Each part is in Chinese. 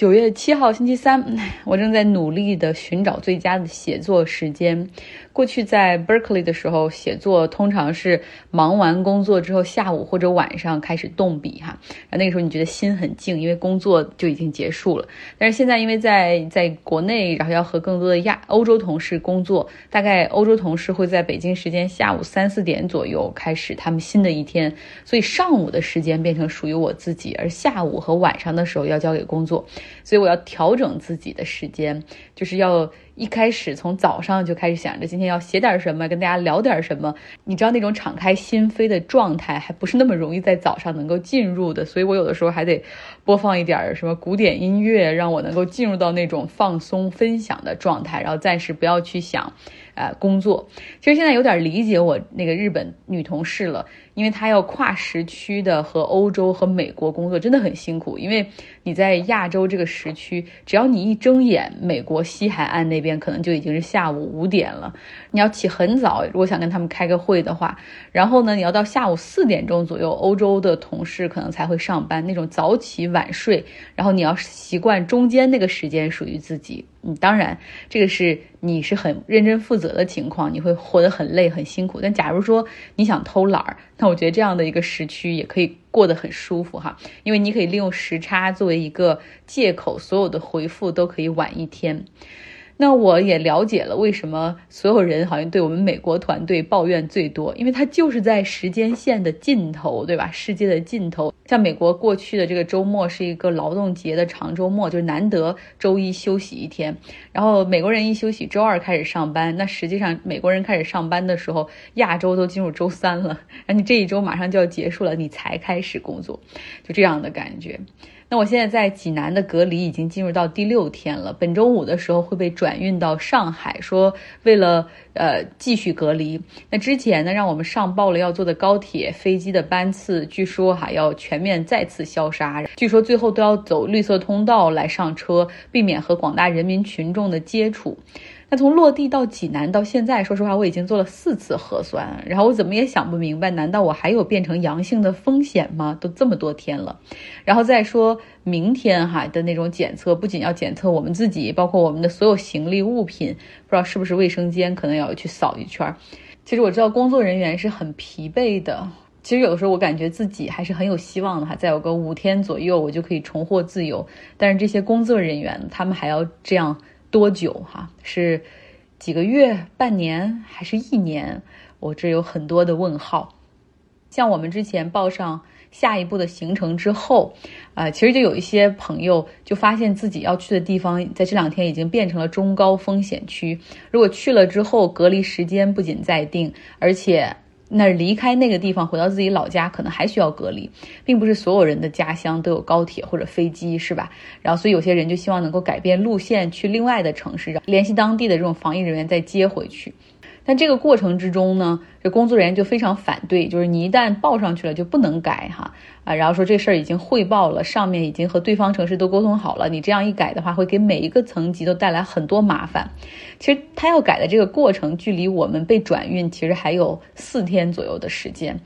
九月七号星期三，我正在努力的寻找最佳的写作时间。过去在 Berkeley 的时候，写作通常是忙完工作之后，下午或者晚上开始动笔哈。那个时候你觉得心很静，因为工作就已经结束了。但是现在因为在在国内，然后要和更多的亚欧洲同事工作，大概欧洲同事会在北京时间下午三四点左右开始他们新的一天，所以上午的时间变成属于我自己，而下午和晚上的时候要交给工作，所以我要调整自己的时间，就是要。一开始从早上就开始想着今天要写点什么，跟大家聊点什么。你知道那种敞开心扉的状态，还不是那么容易在早上能够进入的。所以我有的时候还得播放一点什么古典音乐，让我能够进入到那种放松分享的状态，然后暂时不要去想，呃，工作。其实现在有点理解我那个日本女同事了。因为她要跨时区的和欧洲和美国工作，真的很辛苦。因为你在亚洲这个时区，只要你一睁眼，美国西海岸那边可能就已经是下午五点了。你要起很早，如果想跟他们开个会的话，然后呢，你要到下午四点钟左右，欧洲的同事可能才会上班。那种早起晚睡，然后你要习惯中间那个时间属于自己。嗯，当然，这个是你是很认真负责的情况，你会活得很累很辛苦。但假如说你想偷懒儿，那我觉得这样的一个时区也可以过得很舒服哈，因为你可以利用时差作为一个借口，所有的回复都可以晚一天。那我也了解了为什么所有人好像对我们美国团队抱怨最多，因为它就是在时间线的尽头，对吧？世界的尽头。像美国过去的这个周末是一个劳动节的长周末，就难得周一休息一天。然后美国人一休息，周二开始上班。那实际上美国人开始上班的时候，亚洲都进入周三了，那你这一周马上就要结束了，你才开始工作，就这样的感觉。那我现在在济南的隔离已经进入到第六天了，本周五的时候会被转运到上海，说为了呃继续隔离。那之前呢，让我们上报了要坐的高铁、飞机的班次，据说哈要全面再次消杀，据说最后都要走绿色通道来上车，避免和广大人民群众的接触。那从落地到济南到现在，说实话，我已经做了四次核酸，然后我怎么也想不明白，难道我还有变成阳性的风险吗？都这么多天了，然后再说明天哈的那种检测，不仅要检测我们自己，包括我们的所有行李物品，不知道是不是卫生间可能要去扫一圈。其实我知道工作人员是很疲惫的，其实有的时候我感觉自己还是很有希望的哈，再有个五天左右我就可以重获自由，但是这些工作人员他们还要这样。多久哈？是几个月、半年还是一年？我这有很多的问号。像我们之前报上下一步的行程之后，啊，其实就有一些朋友就发现自己要去的地方，在这两天已经变成了中高风险区。如果去了之后，隔离时间不仅在定，而且。那离开那个地方回到自己老家，可能还需要隔离，并不是所有人的家乡都有高铁或者飞机，是吧？然后，所以有些人就希望能够改变路线去另外的城市，联系当地的这种防疫人员再接回去。但这个过程之中呢，这工作人员就非常反对，就是你一旦报上去了就不能改哈啊，然后说这事儿已经汇报了，上面已经和对方城市都沟通好了，你这样一改的话，会给每一个层级都带来很多麻烦。其实他要改的这个过程，距离我们被转运其实还有四天左右的时间。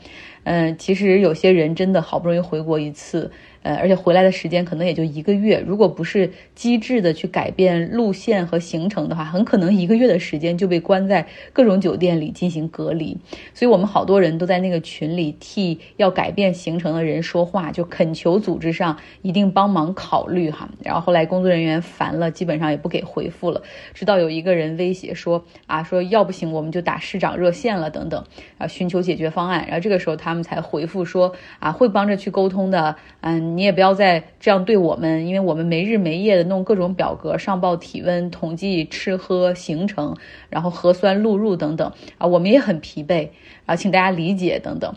嗯，其实有些人真的好不容易回国一次。呃，而且回来的时间可能也就一个月，如果不是机智的去改变路线和行程的话，很可能一个月的时间就被关在各种酒店里进行隔离。所以我们好多人都在那个群里替要改变行程的人说话，就恳求组织上一定帮忙考虑哈。然后后来工作人员烦了，基本上也不给回复了，直到有一个人威胁说啊，说要不行我们就打市长热线了等等啊，寻求解决方案。然后这个时候他们才回复说啊，会帮着去沟通的，嗯。你也不要再这样对我们，因为我们没日没夜的弄各种表格上报体温、统计吃喝行程，然后核酸录入等等啊，我们也很疲惫啊，请大家理解等等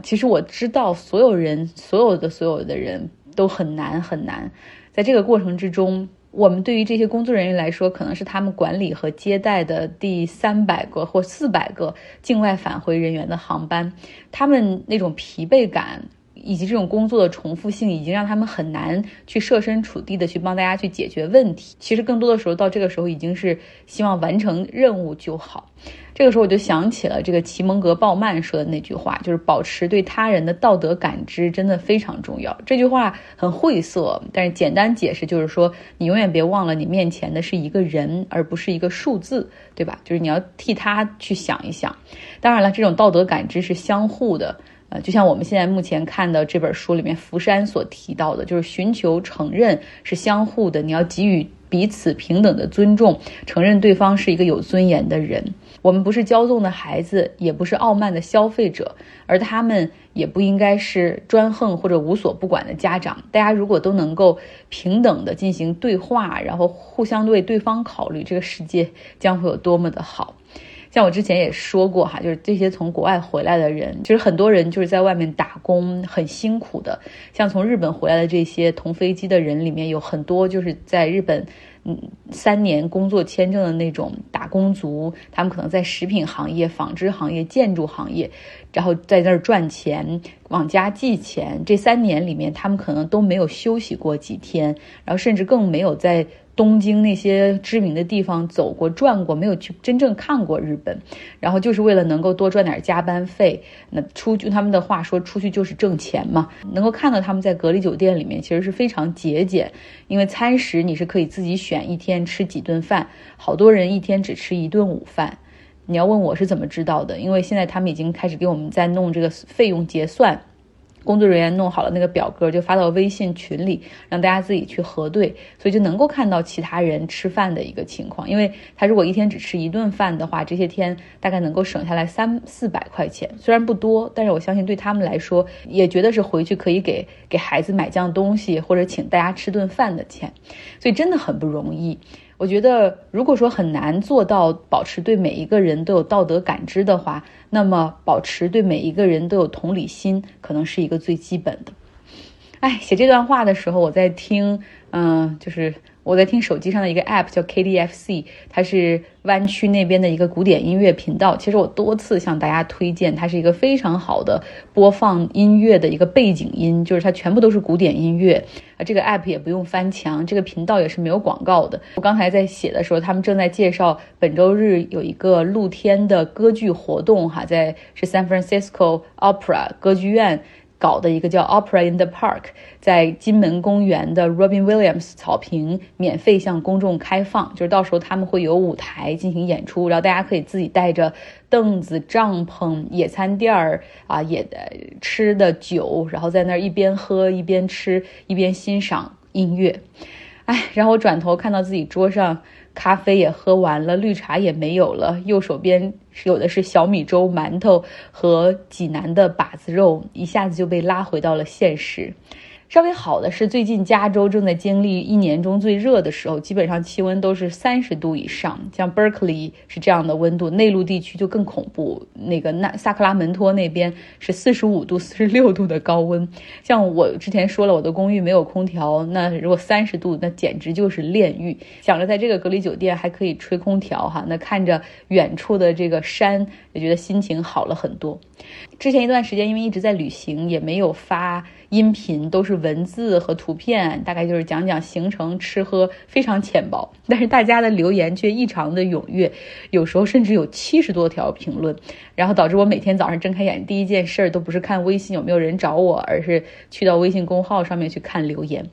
其实我知道，所有人、所有的、所有的人都很难很难，在这个过程之中，我们对于这些工作人员来说，可能是他们管理和接待的第三百个或四百个境外返回人员的航班，他们那种疲惫感。以及这种工作的重复性，已经让他们很难去设身处地的去帮大家去解决问题。其实更多的时候，到这个时候已经是希望完成任务就好。这个时候我就想起了这个齐蒙格鲍曼说的那句话，就是保持对他人的道德感知真的非常重要。这句话很晦涩，但是简单解释就是说，你永远别忘了你面前的是一个人，而不是一个数字，对吧？就是你要替他去想一想。当然了，这种道德感知是相互的。呃，就像我们现在目前看的这本书里面，福山所提到的，就是寻求承认是相互的，你要给予彼此平等的尊重，承认对方是一个有尊严的人。我们不是骄纵的孩子，也不是傲慢的消费者，而他们也不应该是专横或者无所不管的家长。大家如果都能够平等的进行对话，然后互相为对方考虑，这个世界将会有多么的好。像我之前也说过哈，就是这些从国外回来的人，其实很多人就是在外面打工很辛苦的。像从日本回来的这些同飞机的人里面，有很多就是在日本，嗯，三年工作签证的那种打工族，他们可能在食品行业、纺织行业、建筑行业，然后在那儿赚钱，往家寄钱。这三年里面，他们可能都没有休息过几天，然后甚至更没有在。东京那些知名的地方走过转过，没有去真正看过日本，然后就是为了能够多赚点加班费。那出就他们的话说，出去就是挣钱嘛。能够看到他们在隔离酒店里面其实是非常节俭，因为餐食你是可以自己选选一天吃几顿饭，好多人一天只吃一顿午饭。你要问我是怎么知道的？因为现在他们已经开始给我们在弄这个费用结算。工作人员弄好了那个表格，就发到微信群里，让大家自己去核对，所以就能够看到其他人吃饭的一个情况。因为他如果一天只吃一顿饭的话，这些天大概能够省下来三四百块钱，虽然不多，但是我相信对他们来说，也觉得是回去可以给给孩子买样东西或者请大家吃顿饭的钱，所以真的很不容易。我觉得，如果说很难做到保持对每一个人都有道德感知的话，那么保持对每一个人都有同理心，可能是一个最基本的。哎，写这段话的时候，我在听，嗯，就是。我在听手机上的一个 app 叫 KDFC，它是湾区那边的一个古典音乐频道。其实我多次向大家推荐，它是一个非常好的播放音乐的一个背景音，就是它全部都是古典音乐啊。这个 app 也不用翻墙，这个频道也是没有广告的。我刚才在写的时候，他们正在介绍本周日有一个露天的歌剧活动，哈，在是 San Francisco Opera 歌剧院。搞的一个叫 Opera in the Park，在金门公园的 Robin Williams 草坪免费向公众开放，就是到时候他们会有舞台进行演出，然后大家可以自己带着凳子、帐篷、野餐垫儿啊，也吃的酒，然后在那儿一边喝一边吃一边欣赏音乐。哎，然后我转头看到自己桌上。咖啡也喝完了，绿茶也没有了，右手边有的是小米粥、馒头和济南的把子肉，一下子就被拉回到了现实。稍微好的是，最近加州正在经历一年中最热的时候，基本上气温都是三十度以上。像 Berkeley 是这样的温度，内陆地区就更恐怖。那个那萨克拉门托那边是四十五度、四十六度的高温。像我之前说了，我的公寓没有空调，那如果三十度，那简直就是炼狱。想着在这个隔离酒店还可以吹空调哈，那看着远处的这个山，也觉得心情好了很多。之前一段时间因为一直在旅行，也没有发。音频都是文字和图片，大概就是讲讲行程、吃喝，非常浅薄。但是大家的留言却异常的踊跃，有时候甚至有七十多条评论，然后导致我每天早上睁开眼第一件事都不是看微信有没有人找我，而是去到微信公号上面去看留言。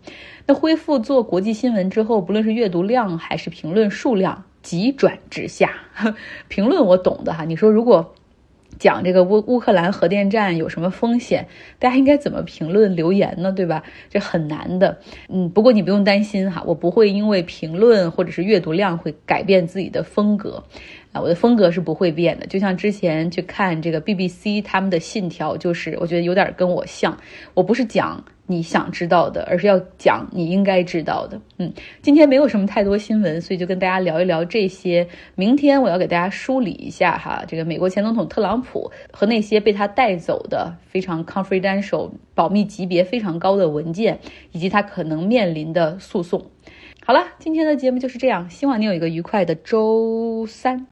那恢复做国际新闻之后，不论是阅读量还是评论数量急转直下。评论我懂的哈，你说如果。讲这个乌乌克兰核电站有什么风险？大家应该怎么评论留言呢？对吧？这很难的。嗯，不过你不用担心哈，我不会因为评论或者是阅读量会改变自己的风格。啊，我的风格是不会变的。就像之前去看这个 BBC 他们的信条，就是我觉得有点跟我像。我不是讲。你想知道的，而是要讲你应该知道的。嗯，今天没有什么太多新闻，所以就跟大家聊一聊这些。明天我要给大家梳理一下哈，这个美国前总统特朗普和那些被他带走的非常 confidential 保密级别非常高的文件，以及他可能面临的诉讼。好了，今天的节目就是这样，希望你有一个愉快的周三。